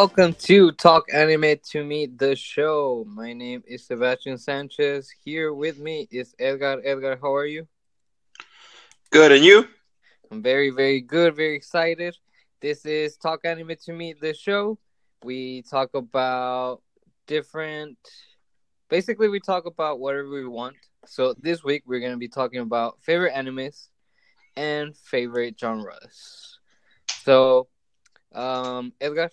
welcome to Talk Anime to Me, the show. My name is Sebastian Sanchez. Here with me is Edgar. Edgar, how are you? Good, and you? I'm very, very good, very excited. This is Talk Anime to Me, the show. We talk about different, basically, we talk about whatever we want. So this week, we're going to be talking about favorite animes and favorite genres. So, um, Edgar,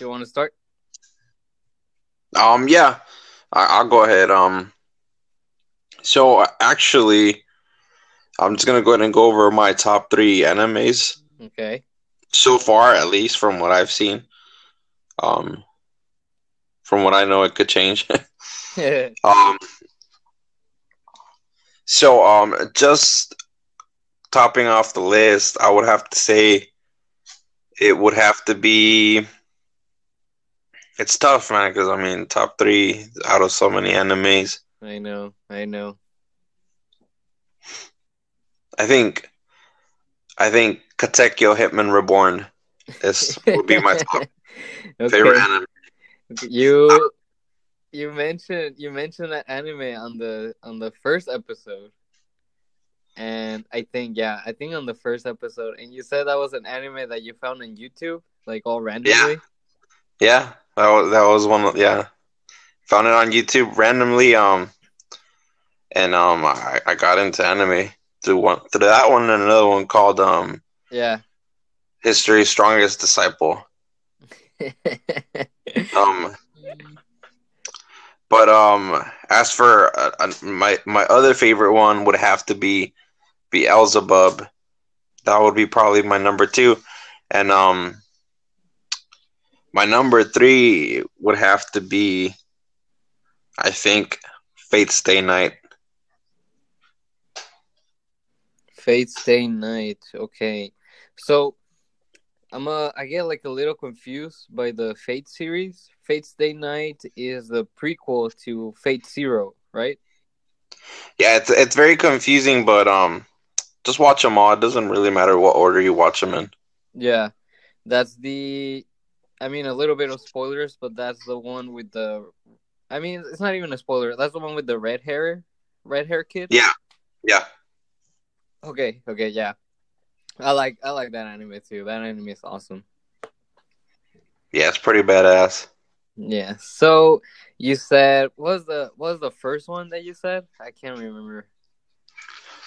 you want to start? Um, yeah, I- will go ahead. Um, so actually, I'm just gonna go ahead and go over my top three animes. Okay. So far, at least from what I've seen. Um, from what I know, it could change. um. So, um, just topping off the list, I would have to say it would have to be it's tough, man, because I mean, top three out of so many animes. I know, I know. I think, I think Katekyo Hitman Reborn is would be my top okay. favorite anime. You, you mentioned you mentioned that anime on the on the first episode, and I think yeah, I think on the first episode, and you said that was an anime that you found on YouTube, like all randomly. Yeah. Yeah, that was that was one. Yeah, found it on YouTube randomly. Um, and um, I, I got into anime through one through that one and another one called um, yeah, History's Strongest Disciple. um, but um, as for uh, uh, my my other favorite one would have to be Beelzebub. That would be probably my number two, and um, my number three would have to be, I think, Fate Stay Night. Fate Stay Night. Okay, so I'm a I get like a little confused by the Fate series. Fate Stay Night is the prequel to Fate Zero, right? Yeah, it's it's very confusing, but um, just watch them all. It doesn't really matter what order you watch them in. Yeah, that's the I mean, a little bit of spoilers, but that's the one with the. I mean, it's not even a spoiler. That's the one with the red hair, red hair kid. Yeah, yeah. Okay, okay, yeah. I like I like that anime too. That anime is awesome. Yeah, it's pretty badass. Yeah. So you said what was the what was the first one that you said? I can't remember.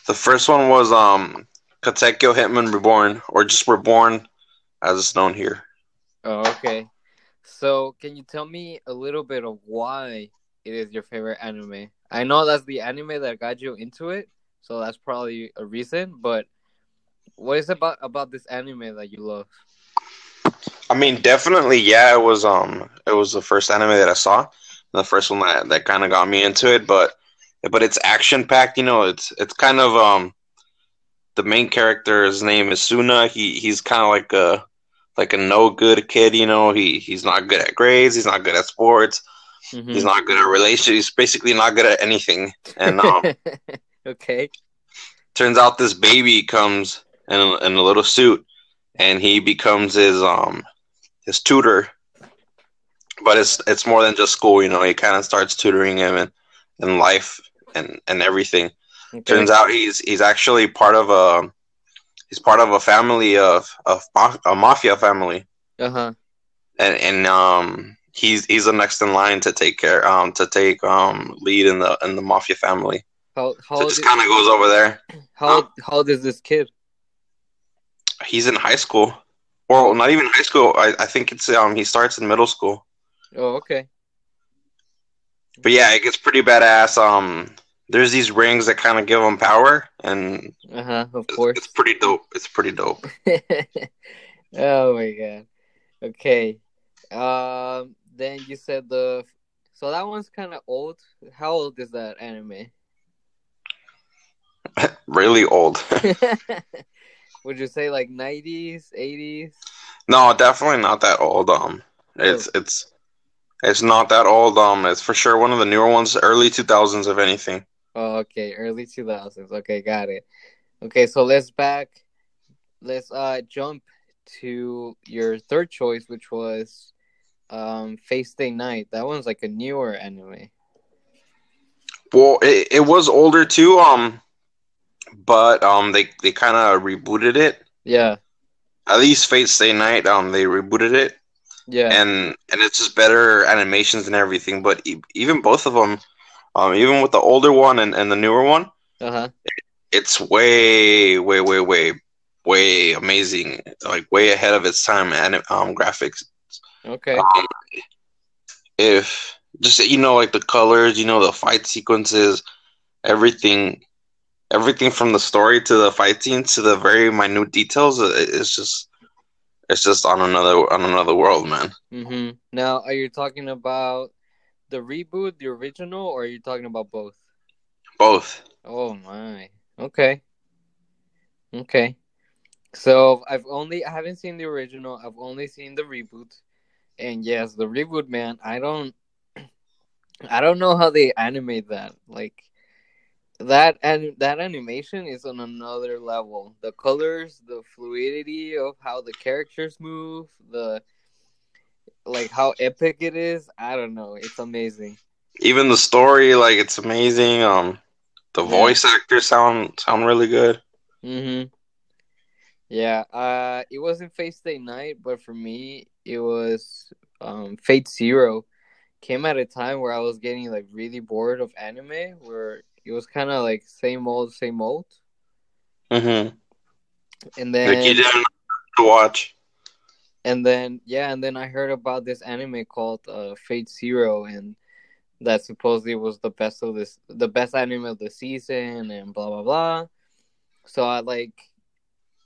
The first one was um Katekyo Hitman Reborn, or just Reborn, as it's known here. Oh, okay. So, can you tell me a little bit of why it is your favorite anime? I know that's the anime that got you into it, so that's probably a reason. But what is about about this anime that you love? I mean, definitely, yeah. It was um, it was the first anime that I saw, the first one that that kind of got me into it. But but it's action packed. You know, it's it's kind of um, the main character's name is Tsuna. He he's kind of like a like a no good kid. You know, he he's not good at grades. He's not good at sports. Mm-hmm. He's not good at relationships. He's basically not good at anything. And um, okay, turns out this baby comes in a, in a little suit, and he becomes his um his tutor. But it's it's more than just school. You know, he kind of starts tutoring him in, in life and and everything. Okay. Turns out he's he's actually part of a he's part of a family of of a mafia family. Uh huh. And and um he's he's the next in line to take care um to take um lead in the in the mafia family. How how so just kind of goes over there. How um, how old is this kid? He's in high school. Well, not even high school. I, I think it's um he starts in middle school. Oh, okay. But yeah, it gets pretty badass. Um, there's these rings that kind of give them power, and uh huh, of course, it's, it's, pretty dope. It's pretty dope. oh my god. Okay. Um. Then you said the. So that one's kind of old. How old is that anime? really old. Would you say like nineties, eighties? No, definitely not that old. Um, it's oh. it's it's not that old. Um, it's for sure one of the newer ones, early two thousands, if anything. Oh, okay, early two thousands. Okay, got it. Okay, so let's back. Let's uh jump to your third choice, which was um Fate Stay Night. That one's like a newer anime. Well, it, it was older too. Um, but um, they they kind of rebooted it. Yeah. At least Fate Stay Night. Um, they rebooted it. Yeah. and and it's just better animations and everything. But e- even both of them, um, even with the older one and, and the newer one, uh huh. it's way, way, way, way, way amazing. Like way ahead of its time. And um, graphics. Okay. Um, if just you know, like the colors, you know, the fight sequences, everything, everything from the story to the fight scenes to the very minute details, it- it's just. It's just on another on another world, man. Mm-hmm. Now, are you talking about the reboot, the original, or are you talking about both? Both. Oh my. Okay. Okay. So I've only I haven't seen the original. I've only seen the reboot. And yes, the reboot, man, I don't I don't know how they animate that. Like that and that animation is on another level. The colors, the fluidity of how the characters move, the like how epic it is. I don't know. It's amazing. even the story like it's amazing um the Yeah. voice actors sound sound really good Mm-hmm. Yeah, uh, it wasn't Fate Stay Night, but for me, it was um Fate Zero. Came at a time where I was getting like really bored of anime, where it was kind of like same old, same old. mm-hmm. And then like you didn't to watch and then, yeah, and then I heard about this anime called uh, Fate Zero, and that supposedly was the best of this, the best anime of the season, and blah blah blah. So I like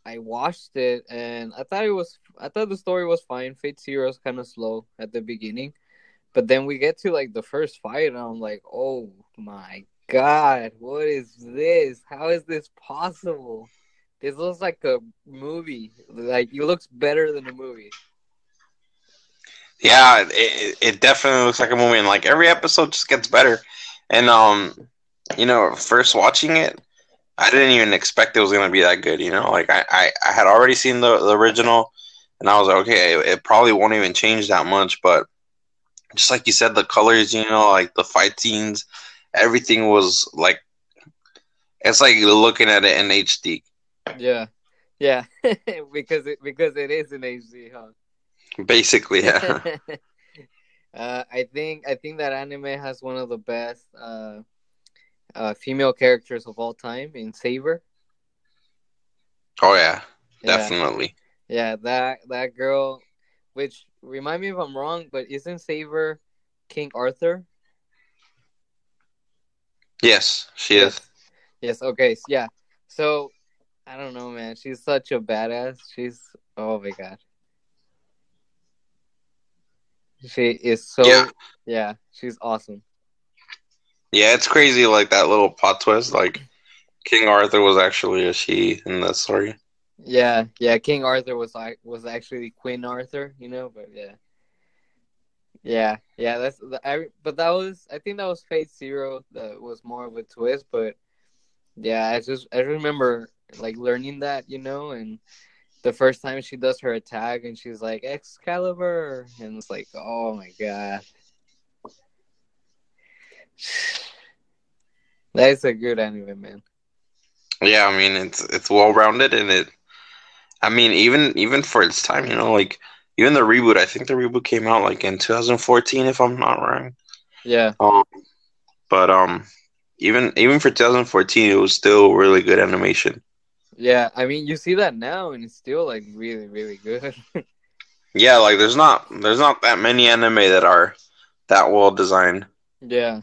I watched it and I thought it was I thought the story was fine. Fate Zero is kind of slow at the beginning, but then we get to like the first fight and I'm like, oh my god, what is this? How is this possible? This looks like a movie. Like it looks better than a movie. yeah it, it definitely looks like a movie and like every episode just gets better and um you know first watching it i didn't even expect it was to be that good you know like I, I i had already seen the, the original and i was like okay it, it probably won't even change that much but just like you said the colors you know like the fight scenes everything was like it's like looking at it in hd Yeah, yeah, because it because it is an HD, huh? basically yeah uh, I think I think that anime has one of the best uh, uh, female characters of all time in Saber. oh yeah Yeah, definitely yeah, that that girl. Which remind me if I'm wrong, but isn't Saber King Arthur? yes she is Yes. Yes. Okay. Yeah. So I don't know, man. She's such a badass. She's oh my god. She is so Yeah. yeah. She's awesome. Yeah, it's crazy like that little plot twist. Like King Arthur was actually a she in that story. Yeah, yeah. King Arthur was like was actually Queen Arthur, you know. But yeah, yeah, yeah. That's the- I. But that was I think that was Fate Zero. That was more of a twist. But yeah, I just I remember like learning that, you know, and the first time she does her attack and she's like Excalibur, and it's like oh my god. That is a good anime, man. Yeah, I mean it's it's well rounded and it. I mean even even for its time, you know, like even the reboot. I think the reboot came out like in 2014, if I'm not wrong. Yeah, Um, but um, even even for 2014, it was still really good animation. Yeah. I mean, you see that now, and it's still like really, really good. Yeah, like there's not there's not that many anime that are that well designed. Yeah.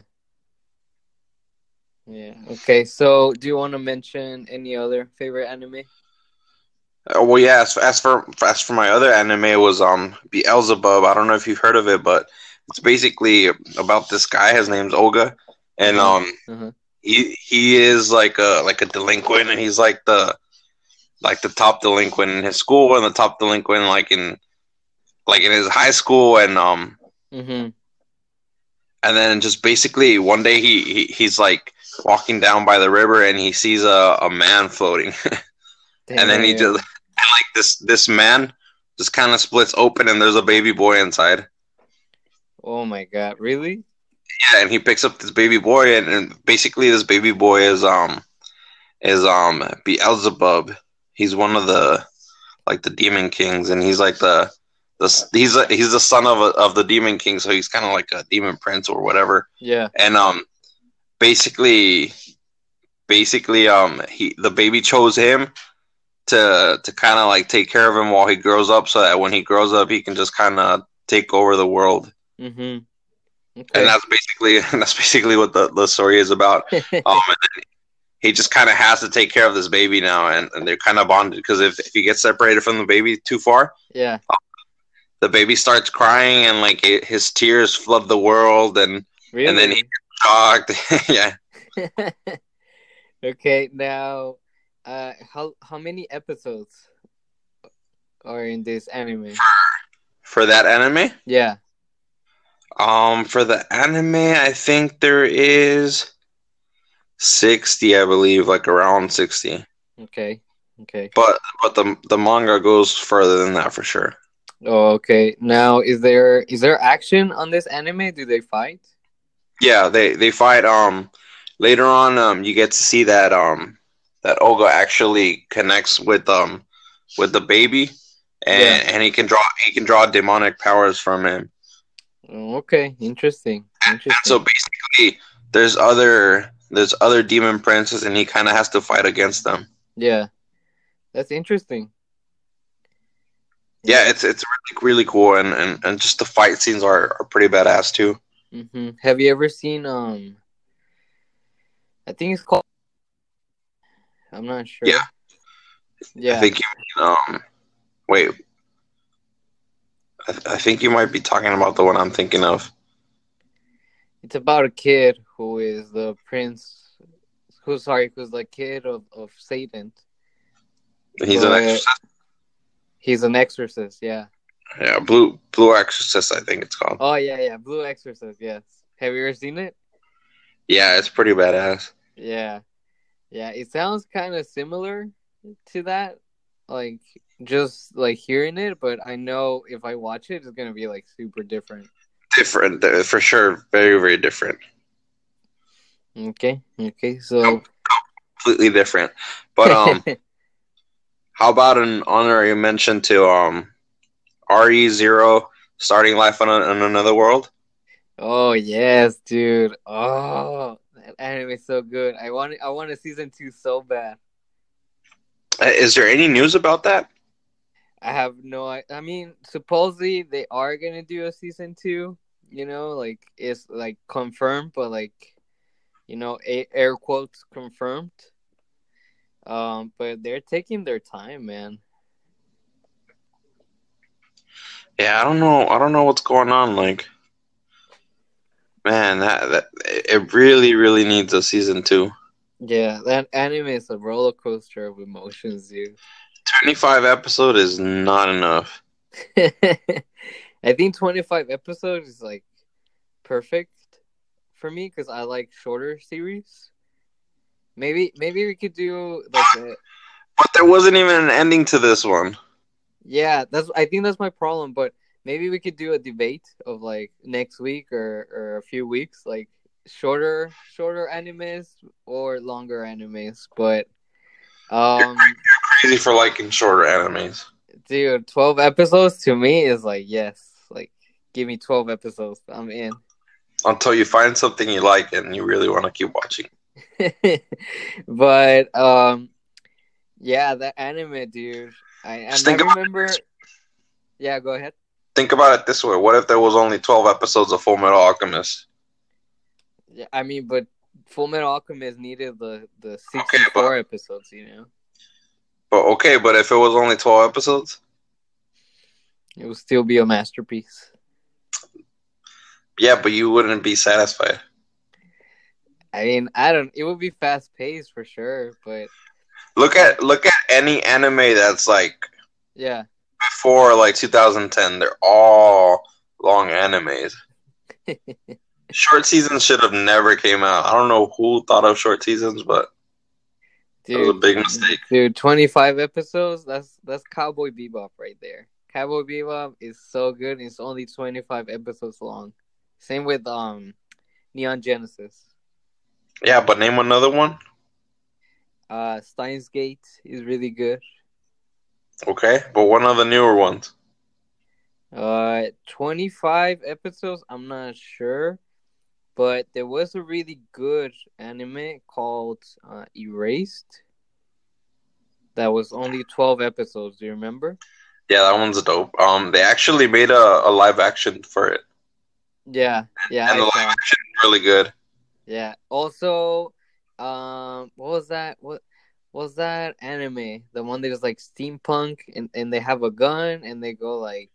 Yeah. Okay. So, do you want to mention any other favorite anime? Uh, well, yeah. As, as for as for my other anime, was um Beelzebub. I don't know if you've heard of it, but it's basically about this guy. His name's Oga, and Mhm. um Uh-huh. He he is like a like a delinquent, and he's like the like the top delinquent in his school, and the top delinquent like in like in his high school, and um Mm-hmm. and then just basically one day he, he he's like walking down by the river, and he sees a a man floating. and then he just and like this this man just kind of splits open and there's a baby boy inside. Oh my god, really? Yeah, and he picks up this baby boy, and, and basically this baby boy is um is um Beelzebub. He's one of the like the demon kings, and he's like the the he's a, he's the son of a, of the demon king, so he's kind of like a demon prince or whatever. Yeah. And um, basically, basically um he the baby chose him to to kind of like take care of him while he grows up, so that when he grows up, he can just kind of take over the world. Mm-hmm. Okay. And that's basically that's basically what the, the story is about. um, and then he just kind of has to take care of this baby now, and, and they're kind of bonded because if, if he gets separated from the baby too far, yeah, the baby starts crying and like it, his tears flood the world, and really? and then he shocked. yeah, okay, now, uh, how how many episodes are in this anime? for that anime. Yeah. Um, for the anime, I think there is sixty, I believe, like around sixty. Okay. Okay. But but the the manga goes further than that for sure. Oh, okay. Now, is there is there action on this anime? Do they fight? Yeah, they they fight. Um, later on, um, you get to see that um that Oga actually connects with um with the baby, and Yeah. and he can draw he can draw demonic powers from him. Oh, okay. Interesting. And Interesting. so basically, there's other there's other demon princes, and he kind of has to fight against them. yeah, that's interesting. Yeah, it's it's really really cool, and and, and just the fight scenes are, are pretty badass too. hmm Have you ever seen um? I think it's called. I'm not sure. Yeah. Yeah. I think you mean, um, wait. I, I think you might be talking about the one I'm thinking of. It's about a kid who is the prince. Who's sorry? Who's the kid of of Satan? He's an exorcist. He's an exorcist. Yeah. Yeah, blue blue exorcist. I think it's called. Oh yeah, yeah. Blue Exorcist. Yes. Have you ever seen it? Yeah, it's pretty badass. Yeah. Yeah. It sounds kind of similar to that. Like just like hearing it, but I know if I watch it, it's gonna be like super different. Different for sure. Very very different. Okay. Okay. So. Completely different. But um, how about an honorary mention to um, RE Zero starting life on, a, on another world? Oh yes, dude. Oh, that anime is so good. I want I want a season two so bad. Uh, Is there any news about that? I have no. I, I mean, supposedly they are gonna do a season two. You know, like it's like confirmed, but like, you know, air quotes confirmed. Um, but they're taking their time, man. Yeah, I don't know. I don't know what's going on. Like, man, that, that it really, really needs a season two. Yeah, that anime is a roller coaster of emotions, dude. Twenty-five episode is not enough. I think 25 episodes is like perfect for me because I like shorter series. Maybe maybe we could do like a, But there wasn't even an ending to this one. yeah, that's I think that's my problem, but maybe we could do a debate of like next week or or a few weeks like shorter shorter animes or longer animes, but um Crazy for liking shorter animes. dude, 12 episodes to me is like yes, like give me 12 episodes. I'm in. Until you find something you like and you really want to keep watching. but um yeah the anime dude i, I Just think about remember yeah go ahead Think about it this way: What if there was only twelve episodes of Full Metal Alchemist? yeah i mean but full metal alchemist needed the the Okay, 64 but- episodes you know But okay, but if it was only twelve episodes, it would still be a masterpiece yeah, but you wouldn't be satisfied. i mean i don't it would be fast paced for sure but Look at look at any anime that's like yeah before like 2010. They're all long animes. Short seasons should have never came out. I don't know who thought of short seasons, but it was a dude big mistake. dude 25 episodes that's that's cowboy bebop right there Cowboy Bebop is so good. It's only twenty five episodes long. Same with um, Neon Genesis. Yeah, but name another one. Uh, Steins Gate is really good. Okay, but one of the newer ones. Uh, 25 episodes, I'm not sure. But there was a really good anime called uh, Erased that was only 12 episodes. Do you remember? Yeah, that one's dope. Um, they actually made a, a live action for it. Yeah, yeah. and the I saw. live action really good. Yeah. Also, um, what was that? What was that anime? The one that is like steampunk, and and they have a gun, and they go like,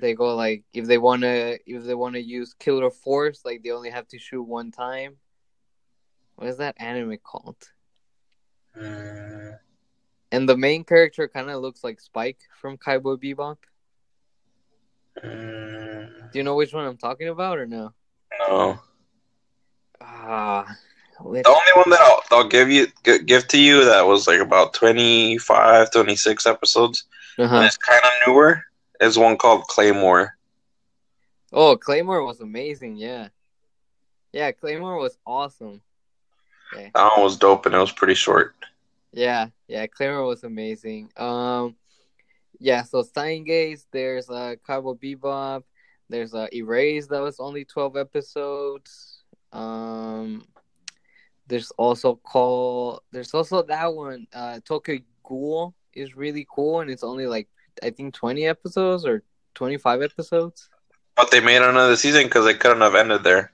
they go like if they wanna if they wanna use killer force, like they only have to shoot one time. What is that anime called? Mm, And the main character kind of looks like Spike from Cowboy Bebop. mm, Do you know which one I'm talking about or no? no. Ah, which- The only one that I'll, I'll give you give to you that was like about 25, 26 episodes, and uh-huh. it's kind of newer, is one called Claymore. Oh, Claymore was amazing. Yeah, yeah, Claymore was awesome. That one was dope, and it was pretty short. Yeah, yeah, Claymore was amazing. Um, yeah, so Steins Gate, there's uh, Cowboy Bebop, there's uh, Erase that was only twelve episodes. Um, there's also call. there's also that one uh, Tokyo Ghoul is really cool, and it's only like I think twenty episodes or twenty five episodes. But they made another season because they couldn't have ended there.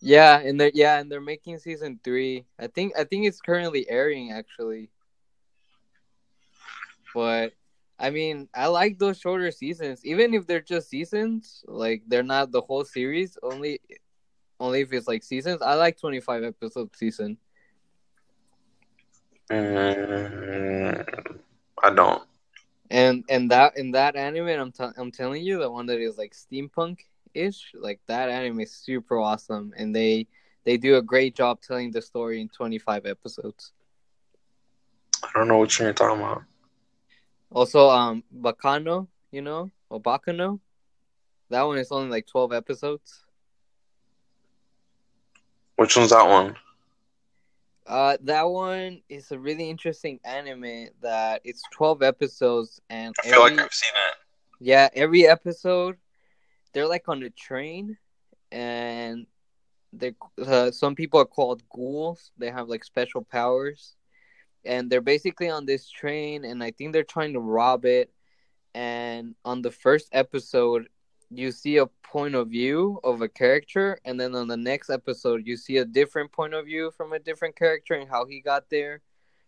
Yeah, and they're yeah, and they're making season three. I think I think it's currently airing actually. But I mean, I like those shorter seasons, even if they're just seasons. Like they're not the whole series. Only, only if it's like seasons. I like twenty five episode season. Mm, I don't. And and that in that anime, I'm t- I'm telling you, the one that is like steampunk ish, like that anime is super awesome, and they they do a great job telling the story in twenty five episodes. I don't know what you're talking about. Also, um, Baccano, you know, or Baccano, that one is only like twelve episodes. Which one's that one? Uh, that one is a really interesting anime that it's twelve episodes, and I feel every like I've seen it. yeah, every episode they're like on a train, and they uh, some people are called ghouls. They have like special powers, and they're basically on this train, and I think they're trying to rob it. And on the first episode, you see a point of view of a character, and then on the next episode, you see a different point of view from a different character and how he got there.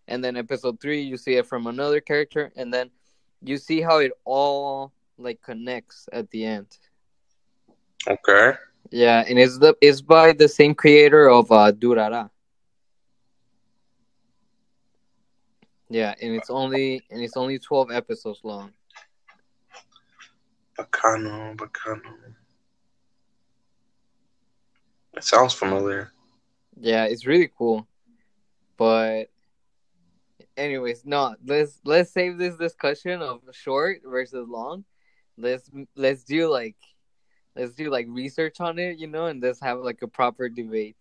And then episode three, you see it from another character, and then you see how it all like connects at the end. Okay. Yeah, and it's the it's by the same creator of uh, Durara. Yeah, and it's only and it's only twelve episodes long. Baccano, Baccano. It sounds familiar. Yeah, it's really cool. But anyways, no, let's let's save this discussion of short versus long. Let's let's do like let's do like research on it, you know, and let's have like a proper debate.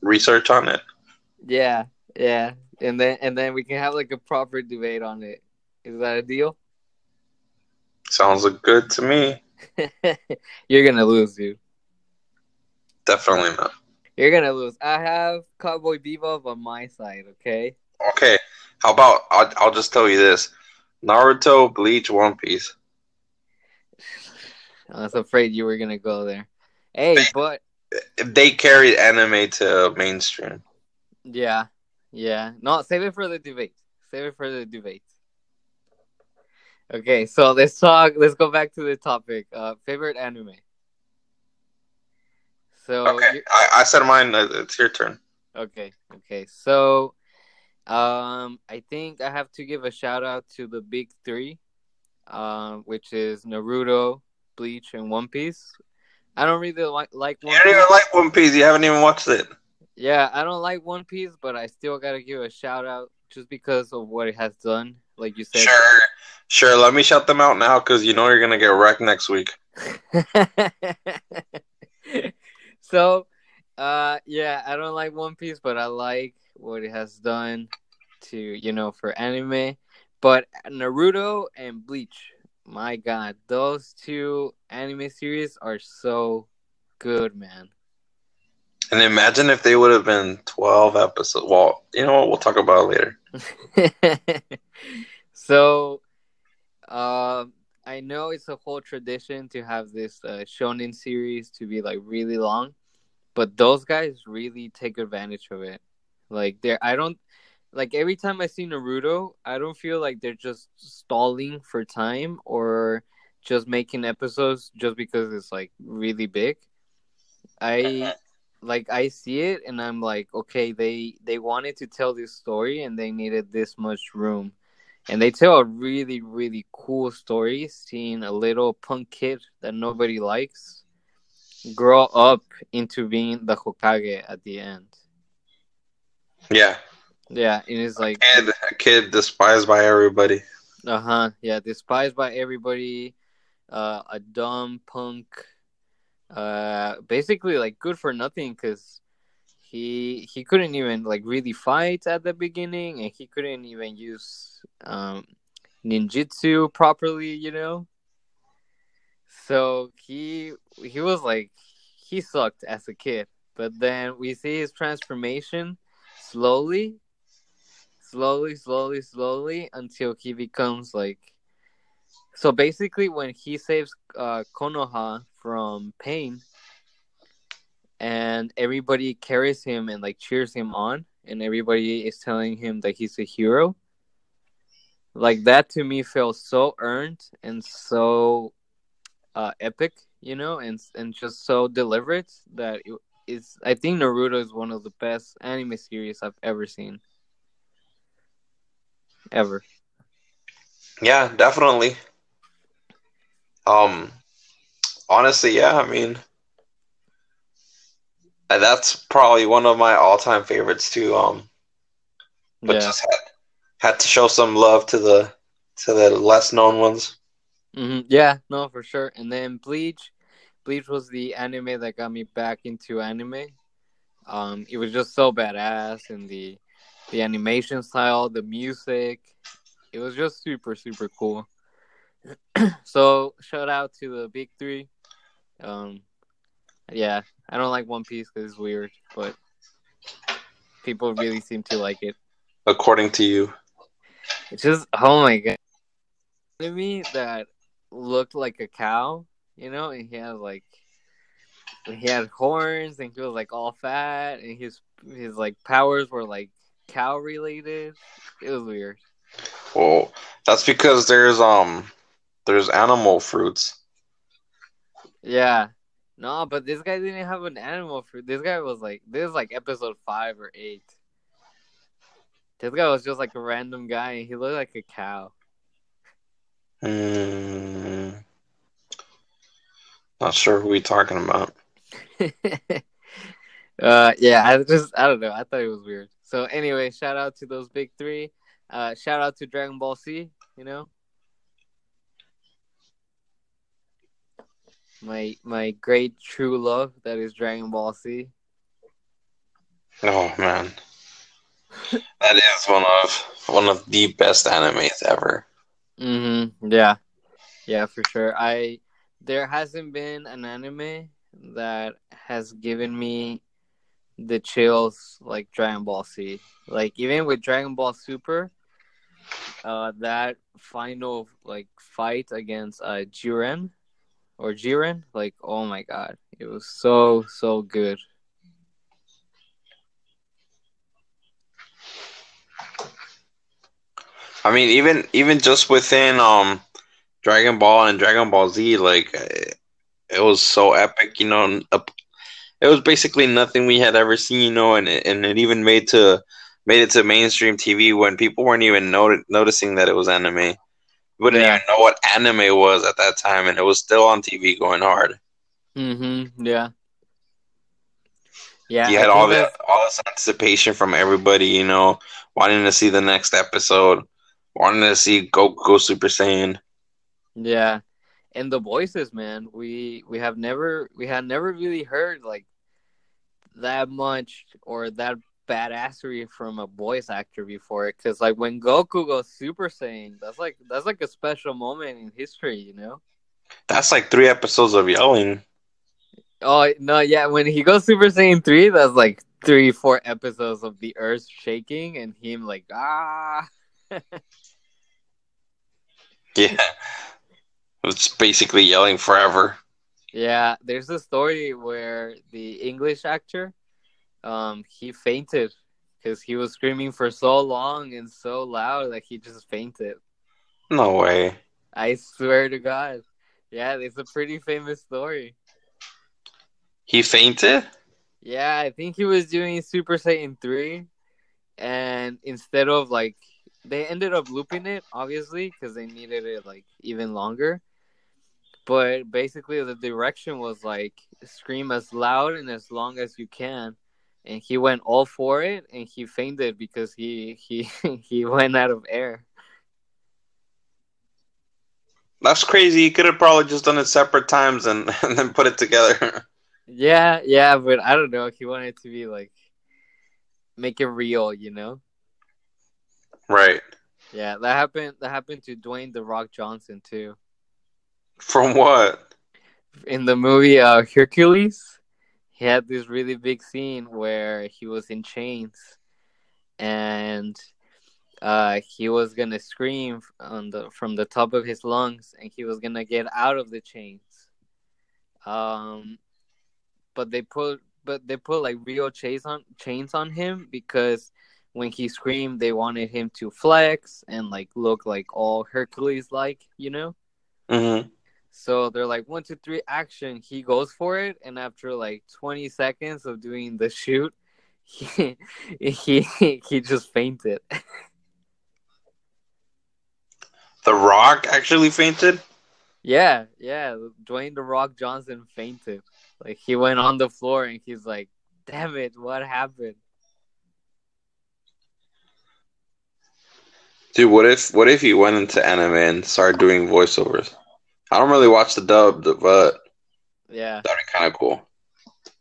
Research on it. Yeah, yeah. And then and then we can have like a proper debate on it. Is that a deal? Sounds good to me. You're gonna lose, dude. Definitely not. You're gonna lose. I have Cowboy Bebop on my side, okay? Okay. How about I'll, I'll just tell you this: Naruto, Bleach, One Piece. I was afraid you were gonna go there. Hey, but They carried anime to mainstream. yeah, yeah. No, save it for the debate. Save it for the debate. Okay, so let's talk. Let's go back to the topic. Uh, favorite anime. So Okay, you- I, I said mine. uh, It's your turn. Okay, okay. So, um, I think I have to give a shout out to the big three, um, which is Naruto, Bleach, and One Piece. I don't really like like You don't Piece. even like One Piece. You haven't even watched it. Yeah, I don't like One Piece, but I still gotta give a shout out just because of what it has done like you said. Sure, sure. Let me shut them out now because you know you're gonna get wrecked next week. so, uh, yeah, I don't like One Piece, but I like what it has done to you know for anime. But Naruto and Bleach, my God, those two anime series are so good, man. And imagine if they would have been twelve episodes. Well, you know what? We'll talk about it later. so, uh, I know it's a whole tradition to have this uh, shonen series to be like really long, but those guys really take advantage of it. Like, they're I don't like every time I see Naruto, I don't feel like they're just stalling for time or just making episodes just because it's like really big. I like I see it and I'm like, okay, they they wanted to tell this story and they needed this much room. And they tell a really, really cool story seeing a little punk kid that nobody likes grow up into being the Hokage at the end. Yeah, yeah, and it's like a kid, a kid despised by everybody. Uh huh. Yeah, despised by everybody. Uh, a dumb punk. Uh, basically like good for nothing because he he couldn't even like really fight at the beginning, and he couldn't even use um ninjutsu properly. You know. So he he was like he sucked as a kid, but then we see his transformation slowly slowly, slowly, slowly until he becomes like. So basically, when he saves uh, Konoha from pain, and everybody carries him and like cheers him on, and everybody is telling him that he's a hero. Like that to me felt so earned and so uh, epic, you know, and and just so deliberate that it is. I think Naruto is one of the best anime series I've ever seen ever. Yeah, definitely. Um, honestly, yeah. I mean, that's probably one of my all-time favorites too. Um, but yeah. just had had to show some love to the to the less known ones. Mm-hmm. Yeah, no, for sure. And then Bleach, Bleach was the anime that got me back into anime. Um, it was just so badass, and the the animation style, the music. It was just super, super cool. so shout out to the big three. Um, yeah, I don't like One Piece because it's weird, but people really seem to like it. According to you, it's just oh my god, to me that looked like a cow, you know, and he had like he had horns and he was like all fat and his his like powers were like cow related. It was weird. Well, that's because there's um there's animal fruits. Yeah. No, but this guy didn't have an animal fruit. This guy was like this is like episode five or eight. This guy was just like a random guy and he looked like a cow. Hmm. Not sure who we talking about. uh yeah, I just I don't know. I thought it was weird. So anyway, shout out to those big three. Uh, shout out to Dragon Ball Z. You know, my my great true love that is Dragon Ball Z. Oh man, that is one of one of the best animes ever. Mm-hmm. Yeah, yeah, for sure. I there hasn't been an anime that has given me the chills like Dragon Ball Z. Like even with Dragon Ball Super, uh, that final like fight against uh Jiren or Jiren, like oh my god, it was so so good. I mean, even even just within um Dragon Ball and Dragon Ball Z, like it was so epic. You know, it was basically nothing we had ever seen, you know, and it, and it even made to made it to mainstream TV when people weren't even not- noticing that it was anime. We wouldn't yeah. even know what anime was at that time, and it was still on TV going hard. Mm-hmm. Yeah. Yeah. You had all that all this anticipation from everybody, you know, wanting to see the next episode. wanting to see Goku go Super Saiyan. Yeah, and the voices, man. We we have never we had never really heard like that much or that badassery from a voice actor before. it Because like when Goku goes Super Saiyan, that's like that's like a special moment in history, you know. That's like three episodes of yelling. Oh no, yeah. When he goes Super Saiyan three, that's like three, four episodes of the Earth shaking and him like ah. yeah, it's basically yelling forever. Yeah, there's a story where the English actor, um, he fainted because he was screaming for so long and so loud that he just fainted. No way. I swear to God. Yeah, it's a pretty famous story. He fainted? Yeah, I think he was doing Super Saiyan 3 and instead of like they ended up looping it obviously because they needed it like even longer. But basically the direction was like scream as loud and as long as you can. And he went all for it and he fainted because he he he went out of air. That's crazy. He could have probably just done it separate times and, and then put it together. Yeah, yeah, but I don't know. He wanted to be like make it real, you know? Right. Yeah, that happened that happened to Dwayne the Rock Johnson too. From what? In the movie uh Hercules, he had this really big scene where he was in chains and uh, he was gonna scream on the from the top of his lungs, and he was gonna get out of the chains. Um, but they put but they put like real chains on chains on him because when he screamed, they wanted him to flex and like look like all Hercules like, you know. Mm-hmm. So they're like one, two, three, action. He goes for it, and after like twenty seconds of doing the shoot, he he he just fainted. The Rock actually fainted. Yeah, yeah. Dwayne the Rock Johnson fainted. Like he went on the floor and he's like, "Damn it, what happened?" Dude, what if what if he went into anime and started doing voiceovers? I don't really watch the dub, but yeah, that'd be kind of cool.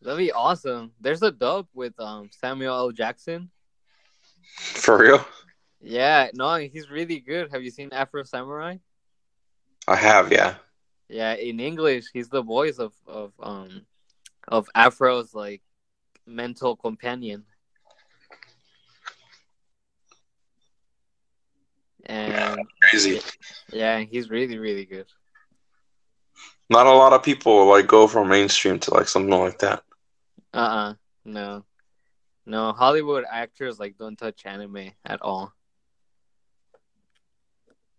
That'd be awesome. There's a dub with um Samuel L. Jackson. For real? Yeah, no, he's really good. Have you seen Afro Samurai? I have, yeah. Yeah, in English, he's the voice of of um of Afro's like mental companion. And crazy. Yeah, he's really really good. Not a lot of people like go from mainstream to like something like that. Uh uh no. No, Hollywood actors like don't touch anime at all.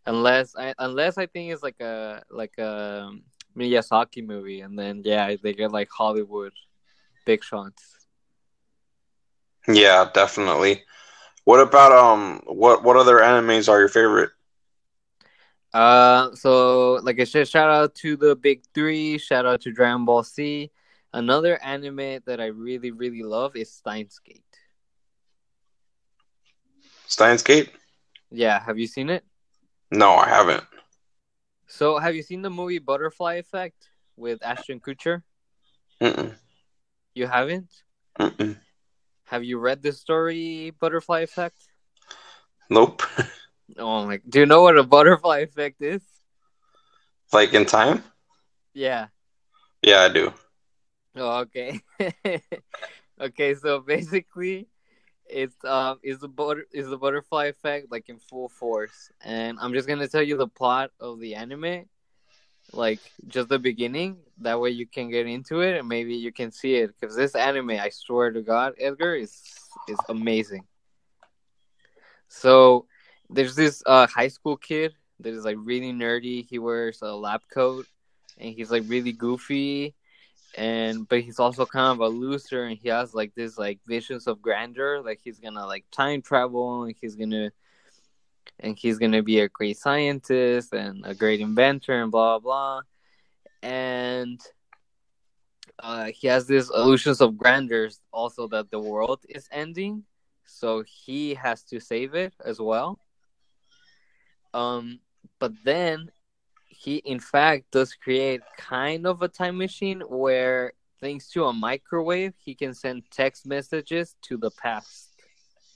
Unless I unless I think it's like a like a Miyazaki movie, and then yeah, they get like Hollywood big shots. Yeah, definitely. What about um what what other animes are your favorite? Uh, so like I said, shout out to the big three. Shout out to Dragon Ball Z. Another anime that I really really love is Steins Gate. Steins Gate. Yeah, have you seen it? No, I haven't. So, have you seen the movie Butterfly Effect with Ashton Kutcher? Mm-mm. You haven't? Mm-mm. Have you read the story Butterfly Effect? Nope. oh my! Do you know what a butterfly effect is? Like in time? Yeah. Yeah, I do. Oh, okay. okay, so basically, it's um is the butter is the butterfly effect like in full force and i'm just gonna tell you the plot of the anime like just the beginning that way you can get into it and maybe you can see it because this anime i swear to god edgar is is amazing so there's this uh high school kid that is like really nerdy. He wears a lab coat and he's like really goofy and but he's also kind of a loser and he has like this like visions of grandeur. Like he's gonna like time travel and he's gonna and he's gonna be a great scientist and a great inventor and blah blah, blah. and uh, he has these illusions of grandeur also that the world is ending. So he has to save it as well Um, but then he, in fact, does create kind of a time machine where, thanks to a microwave, he can send text messages to the past.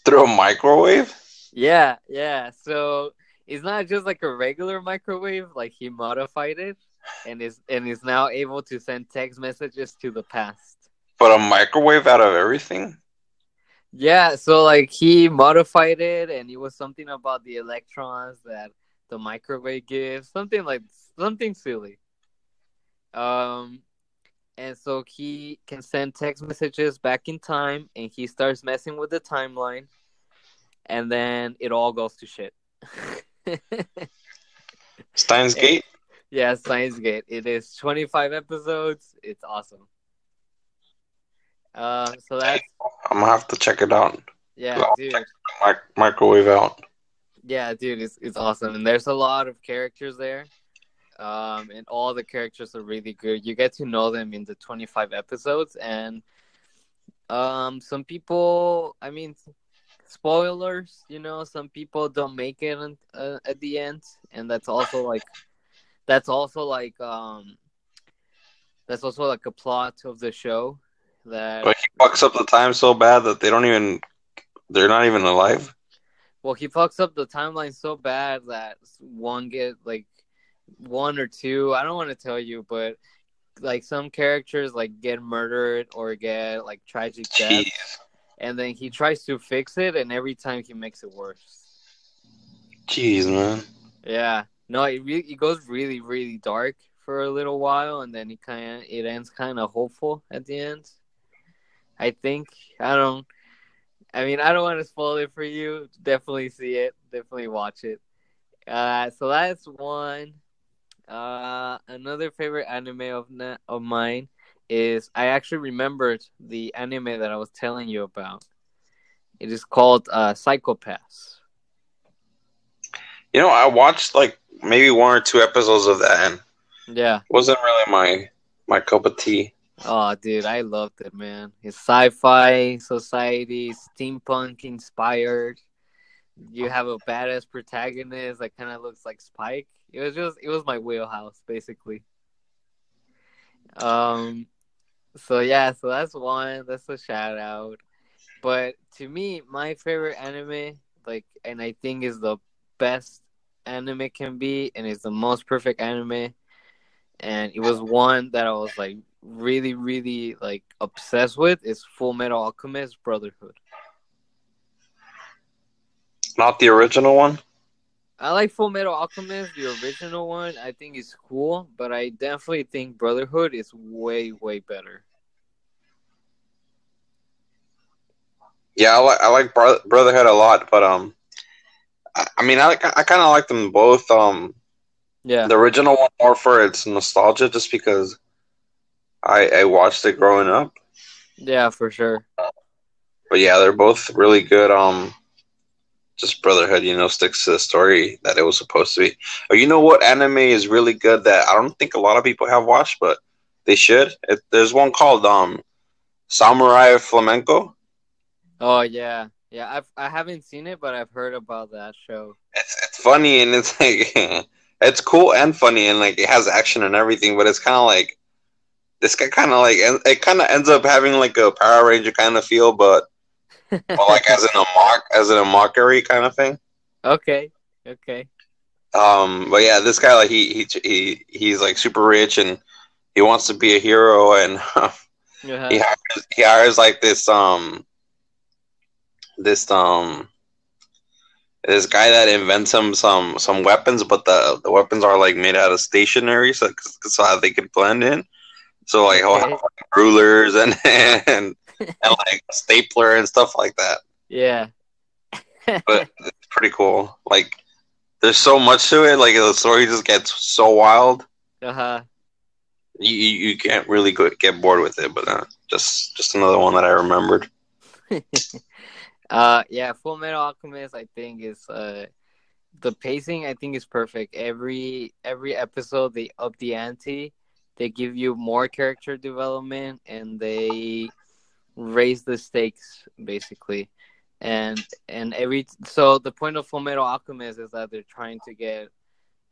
Through a microwave? Yeah, yeah. So it's not just like a regular microwave; like he modified it, and is and is now able to send text messages to the past. But a microwave out of everything? Yeah, so like he modified it, and it was something about the electrons that the microwave gives, something like something silly. Um, and so he can send text messages back in time, and he starts messing with the timeline, and then it all goes to shit. Steins Gate? Yeah, Steins Gate. It is 25 episodes. It's awesome. Um, so that's I'm gonna have to check it out. yeah, dude. mic- microwave out. Yeah, dude, it's it's awesome, and there's a lot of characters there, um, and all the characters are really good. You get to know them in the 25 episodes, and um, some people, I mean, spoilers, you know, some people don't make it in, uh, at the end, and that's also like, that's also like, um, that's also like a plot of the show that But he fucks up the time so bad that they don't even they're not even alive. Well, he fucks up the timeline so bad that one get like one or two. I don't want to tell you, but like some characters like get murdered or get like tragic Jeez. deaths, and then he tries to fix it, and every time he makes it worse. Jeez, man. Yeah, no, it really it goes really really dark for a little while, and then it kind of it ends kind of hopeful at the end. I think I don't. I mean, I don't want to spoil it for you. Definitely see it. Definitely watch it. Uh, so that's one. Uh, another favorite anime of na- of mine is I actually remembered the anime that I was telling you about. It is called uh, Psycho Pass. You know, I watched like maybe one or two episodes of that and Yeah. wasn't really my my cup of tea. Oh, dude, I loved it, man. It's sci-fi society, steampunk inspired. You have a badass protagonist that kind of looks like Spike. It was just, it was my wheelhouse, basically. Um, so yeah, so that's one. That's a shout out. But to me, my favorite anime, like, and I think is the best anime can be, and it's the most perfect anime. And it was one that I was like really, really like obsessed with. Is Full Metal Alchemist Brotherhood. Not the original one. I like Full Metal Alchemist, the original one. I think is cool, but I definitely think Brotherhood is way, way better. Yeah, I like I like Bro- Brotherhood a lot, but um, I, I mean, I like I kind of like them both. Um, Yeah, the original one more for its nostalgia, just because I I watched it growing up. yeah, for sure. But yeah, they're both really good. Um, just Brotherhood, you know, sticks to the story that it was supposed to be. Oh, you know what anime is really good that I don't think a lot of people have watched, but they should. It, there's one called um, Samurai Flamenco. Oh yeah, yeah. I've I haven't seen it, but I've heard about that show. It's it's funny and it's like it's cool and funny and like it has action and everything, but it's kind of like this guy kind of like it kind of ends up having like a Power Ranger kind of feel, but like as in a mock as in a mockery kind of thing. okay, okay. Um, but yeah, this guy like he he he he's like super rich and he wants to be a hero and Uh-huh. he hires, he hires like this um this um this guy that invents him some some weapons, but the the weapons are like made out of stationery, so so they could blend in. So like Okay. have like, rulers and and, and like a stapler and stuff like that. Yeah. But it's pretty cool. Like there's so much to it. Like the story just gets so wild. uh huh. You you, you can't really go, get bored with it. But uh, just just another one that I remembered. uh yeah, Full Metal Alchemist I think is uh the pacing I think is perfect. Every every episode they up the ante. They give you more character development and they raise the stakes basically. and and every so the point of Fullmetal Alchemist is that they're trying to get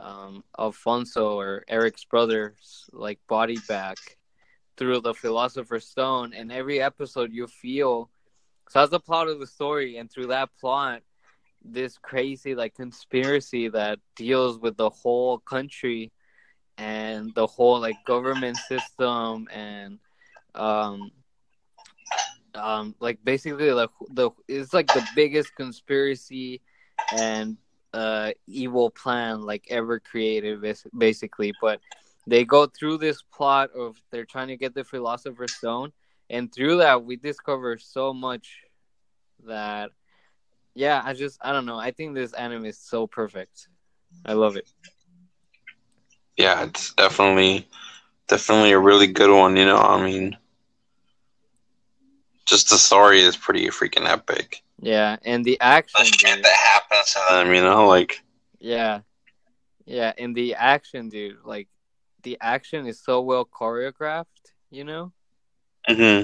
um, Alfonso or Eric's brother's like body back through the Philosopher's Stone, and every episode you feel so that's the plot of the story, and through that plot, this crazy like conspiracy that deals with the whole country and the whole like government system and um um like basically like the it's like the biggest conspiracy and uh evil plan like ever created basically. But they go through this plot of they're trying to get the philosopher's stone and through that we discover so much that yeah i just i don't know. I think this anime is so perfect. I love it yeah it's definitely definitely a really good one you know i mean just the story is pretty freaking epic. Yeah, and the action. The shit that happens to them, you know, like. Yeah, yeah, and the action, dude, like, the action is so well choreographed, you know. hmm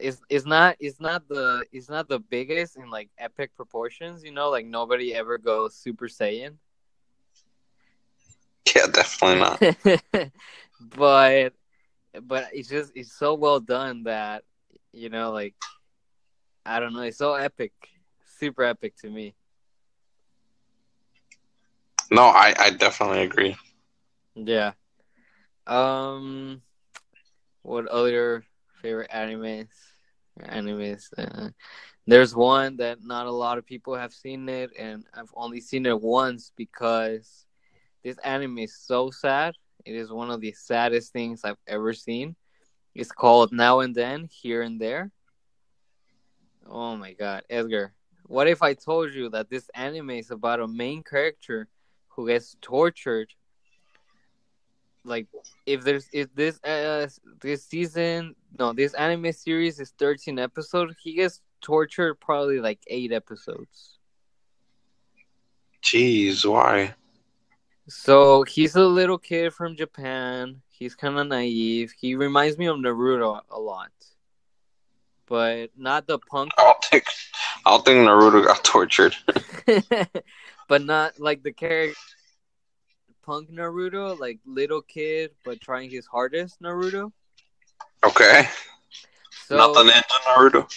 It's it's not it's not the it's not the biggest in like epic proportions, you know. Like nobody ever goes Super Saiyan. Yeah, definitely not. but but it's just it's so well done that you know, like I don't know, it's so epic, super epic to me. No, I I definitely agree. Yeah. Um, what other favorite animes? Animes. Uh, there's one that not a lot of people have seen it, and I've only seen it once because this anime is so sad. It is one of the saddest things I've ever seen. It's called Now and Then, Here and There. Oh my god, Edgar. What if I told you that this anime is about a main character who gets tortured? Like if there's if this uh this season no this anime series is 13 episodes, he gets tortured probably like 8 episodes. Jeez, why? So he's a little kid from Japan. He's kind of naive. He reminds me of Naruto a lot, but not the punk. I don't think I don't think Naruto got tortured. but not like the character punk Naruto, like little kid but trying his hardest Naruto. Okay. So, not the ninja Naruto.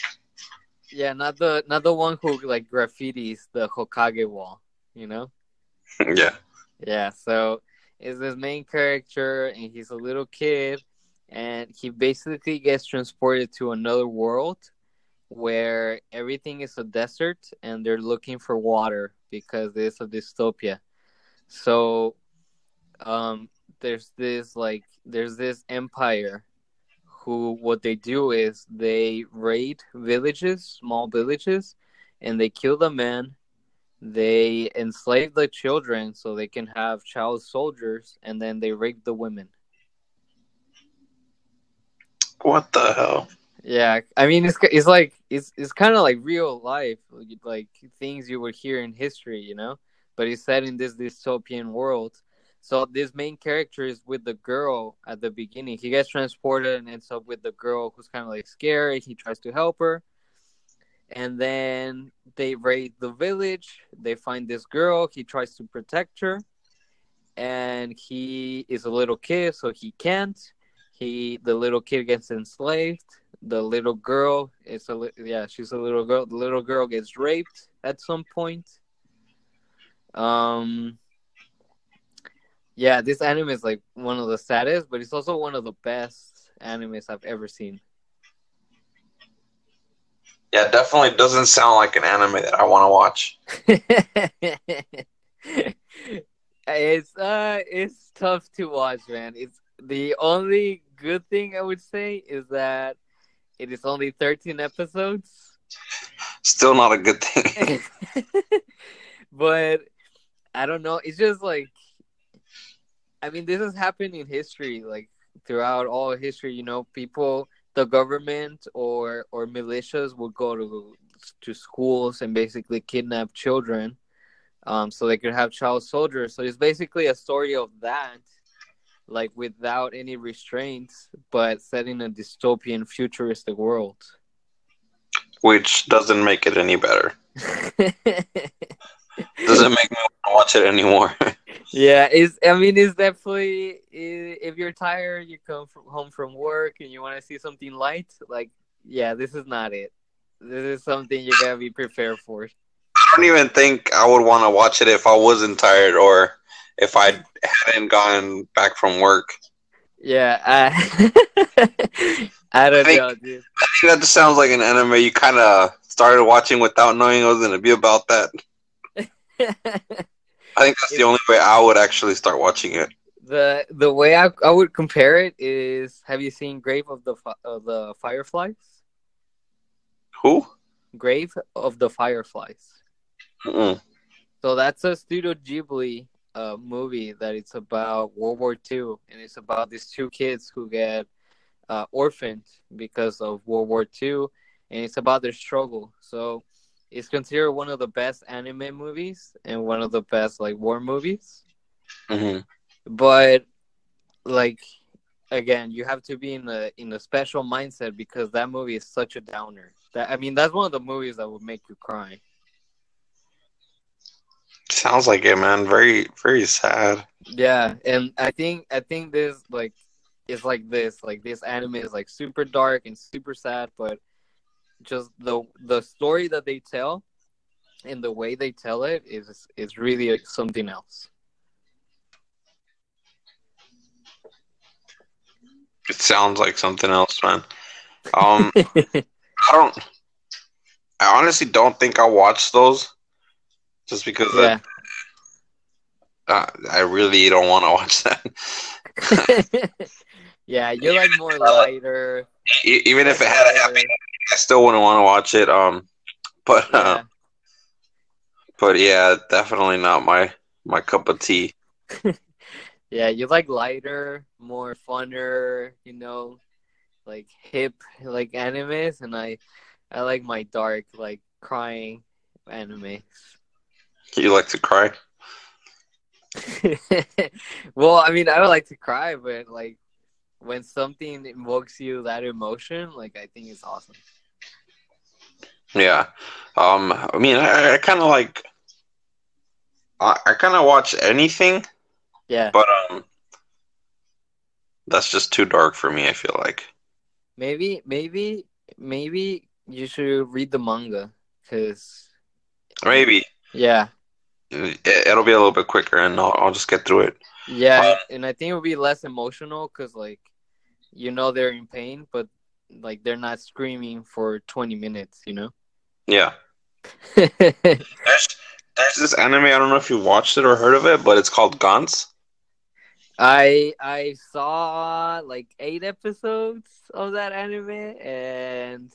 Yeah, not the not the one who like graffitis the Hokage wall, you know? yeah. Yeah, so is this main character and he's a little kid and he basically gets transported to another world where everything is a desert and they're looking for water because it's a dystopia. So um there's this like there's this empire who what they do is they raid villages, small villages, and they kill the men they enslave the children so they can have child soldiers and then they rape the women. What the hell? Yeah i mean it's, it's like it's, it's kind of like real life like things you would hear in history you know? But it's set in this dystopian world. So this main character is with the girl at the beginning. He gets transported and ends up with the girl who's kind of like scared he tries to help her and then they raid the village. They find this girl. He tries to protect her and he is a little kid so he can't. He the little kid gets enslaved. The little girl is a yeah she's a little girl. The little girl gets raped at some point. Um yeah this anime is like one of the saddest but it's also one of the best animes i've ever seen yeah, definitely doesn't sound like an anime that I want to watch. it's uh, it's tough to watch, man. It's the only good thing I would say is that it is only thirteen episodes. Still not a good thing. but I don't know. It's just like, I mean, this has happened in history, like throughout all history. You know, people the government or or militias would go to to schools and basically kidnap children um, so they could have child soldiers. So it's basically a story of that, like without any restraints, but set in a dystopian, futuristic world. which doesn't make it any better. doesn't make me want to watch it anymore. yeah, is I mean, it's definitely if you're tired, you come from home from work and you want to see something light. Like, yeah, this is not it. This is something you gotta be prepared for. I don't even think I would want to watch it if I wasn't tired or if I hadn't gone back from work. Yeah, I, I don't I think, know, dude. I think that just sounds like an anime you kind of started watching without knowing it was going to be about that. I think that's the only way I would actually start watching it. The the way I, I would compare it is: Have you seen Grave of the of the Fireflies? Who? Grave of the Fireflies. Mm-mm. So that's a Studio Ghibli uh, movie that it's about World War II, and it's about these two kids who get uh, orphaned because of World War II, and it's about their struggle. So it's considered one of the best anime movies and one of the best like war movies. Mm-hmm. But like again, you have to be in a in a special mindset because that movie is such a downer. That I mean, that's one of the movies that would make you cry. Sounds like it, man. Very, very sad. Yeah, and I think I think this like is like this. Like this anime is like super dark and super sad, but just the the story that they tell and the way they tell it is is really something else. It sounds like something else, man. Um, I don't. I honestly don't think I'll watch those just because yeah. I, uh, I really don't want to watch that. yeah, you're like more lighter. Even if it had a happy, I still wouldn't want to watch it. Um, but yeah. uh, but yeah, definitely not my my cup of tea. yeah, you like lighter, more funner, you know, like hip like animes, and I I like my dark, like crying animes. You like to cry? well, I mean, I would like to cry, but like when something invokes you that emotion, like I think it's awesome. Yeah, um, I mean, I, I kind of like, I, I kind of watch anything. Yeah, but um, that's just too dark for me. I feel like. Maybe, maybe, maybe you should read the manga because. Maybe. Yeah, it'll be a little bit quicker, and I'll, I'll just get through it. Yeah, uh, and I think it'll be less emotional because like you know they're in pain, but like they're not screaming for twenty minutes. You know. Yeah. there's, there's this anime. I don't know if you watched it or heard of it, but it's called Gantz. I I saw like eight episodes of that anime and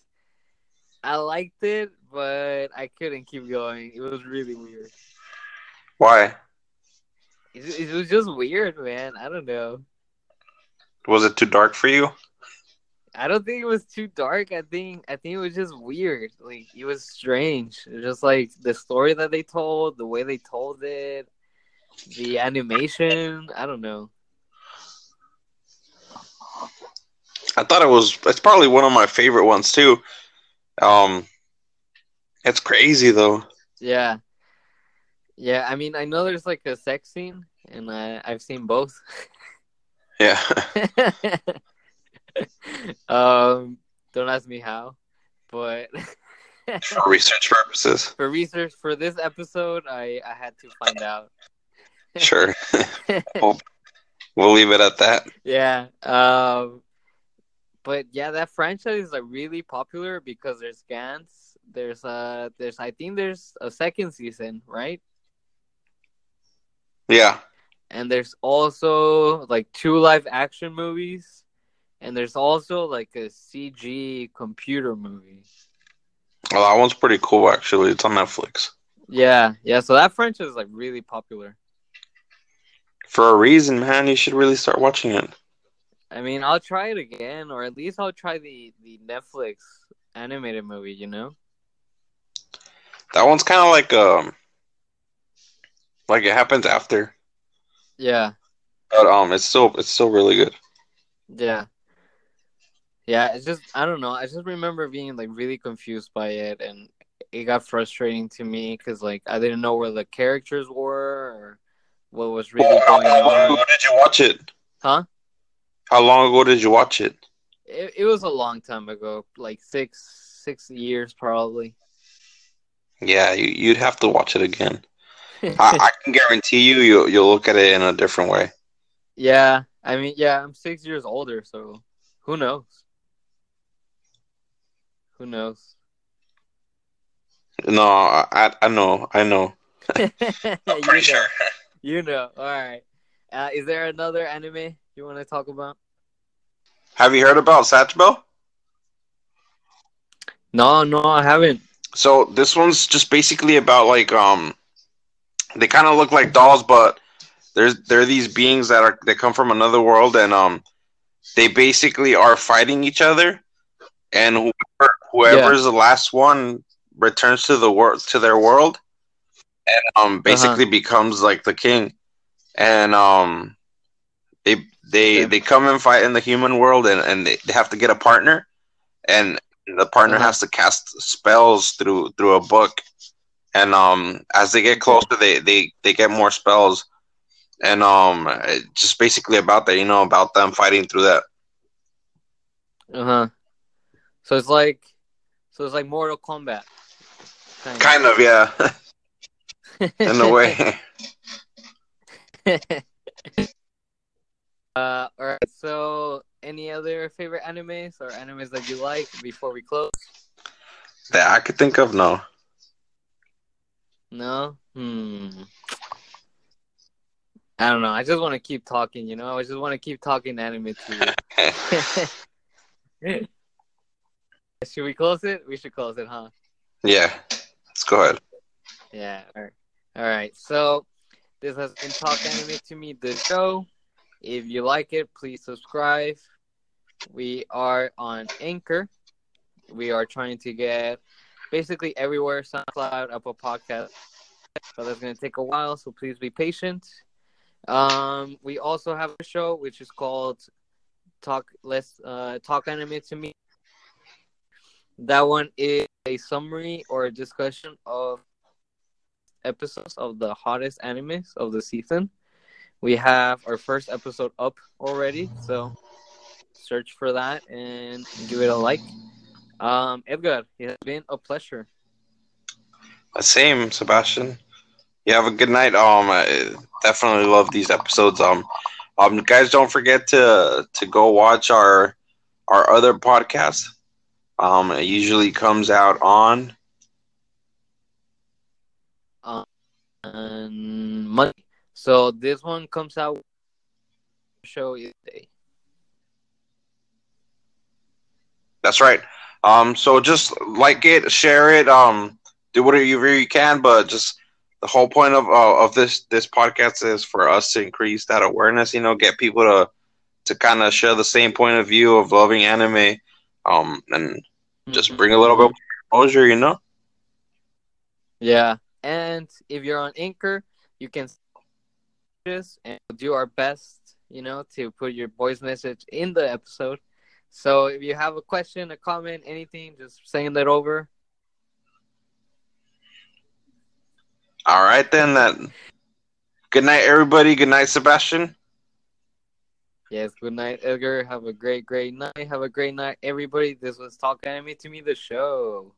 I liked it, but I couldn't keep going. It was really weird. Why? It, it was just weird, man. I don't know. Was it too dark for you? I don't think it was too dark. I think I think it was just weird. Like it was strange. It was just like the story that they told, the way they told it, the animation. I don't know. I thought it was. It's probably one of my favorite ones too. Um, it's crazy though. Yeah, yeah, I mean, I know there's like a sex scene, and I, I've seen both. Yeah. um, don't ask me how, but for research purposes. For research for this episode, I I had to find out. sure. we'll, we'll leave it at that. Yeah. Um, but yeah, that franchise is like really popular because there's Gantz. There's uh, there's I think there's a second season, right? Yeah. And there's also like two live action movies, and there's also like a CG computer movie. Well, that one's pretty cool actually. It's on Netflix. Yeah, yeah. So that franchise is like really popular. For a reason, man. You should really start watching it. I mean, I'll try it again, or at least I'll try the the Netflix animated movie. You know. That one's kind of like um like it happens after. Yeah. But um, it's still it's still really good. Yeah. Yeah, it's just I don't know. I just remember being like really confused by it, and it got frustrating to me because like I didn't know where the characters were or what was really Well, how going long on. ago did you watch it? Huh? How long ago did you watch it? It, it was a long time ago, like six six years probably. Yeah, you, you'd have to watch it again. I, I can guarantee you, you you'll look at it in a different way. yeah, I mean, yeah, I'm six years older, so who knows? Who knows? No, I I know, I know. you know, you know. All right. Uh, is there another anime you want to talk about? Have you heard about Zatch Bell? No, no, I haven't. So this one's just basically about like um, they kind of look like dolls, but there's there are these beings that are that come from another world, and um, they basically are fighting each other, and whoever whoever's the last one returns to the world to their world, and um, basically becomes like the king, and um, they they Okay. they come and fight in the human world, and and they, they have to get a partner, and the partner Uh-huh. has to cast spells through through a book and um as they get closer they they they get more spells and um just basically about that you know about them fighting through that Uh huh. So it's like, so it's like Mortal Kombat. kind of yeah in a way uh, all right. So, any other favorite animes or animes that you like before we close? that i could think of no No. Hmm. I don't know. I just want to keep talking. You know, I just want to keep talking anime to you. Should we close it? We should close it, huh? yeah let's go ahead Yeah. All right. All right. So this has been Talk Anime to Me, the show. If you like it, please subscribe. We are on Anchor. We are trying to get basically everywhere SoundCloud, Apple Podcast, but that's going to take a while. So please be patient. Um, we also have a show which is called Talk Let's uh, Talk Anime to Me. That one is a summary or a discussion of episodes of the hottest animes of the season. We have our first episode up already, so search for that and give it a like. Um, Edgar, it has been a pleasure. same sebastian you have a good night um I definitely love these episodes um um guys don't forget to to go watch our our other podcast um it usually comes out on And Monday. So this one comes out show is day. That's right. Um, so just like it, share it, um, do whatever you really can, but just the whole point of uh, of this this podcast is for us to increase that awareness. You know, get people to to kind of share the same point of view of loving anime, um, and just bring a little bit of exposure. You know. Yeah, and if you're on Anchor, you can and do our best, you know, to put your voice message in the episode. So if you have a question, a comment, anything, just send it over. All right, then. That. Good night, everybody. Good night, Sebastian. Yes, good night, Edgar. Have a great, great night. Have a great night, everybody. This was Talk Anime to Me, the show.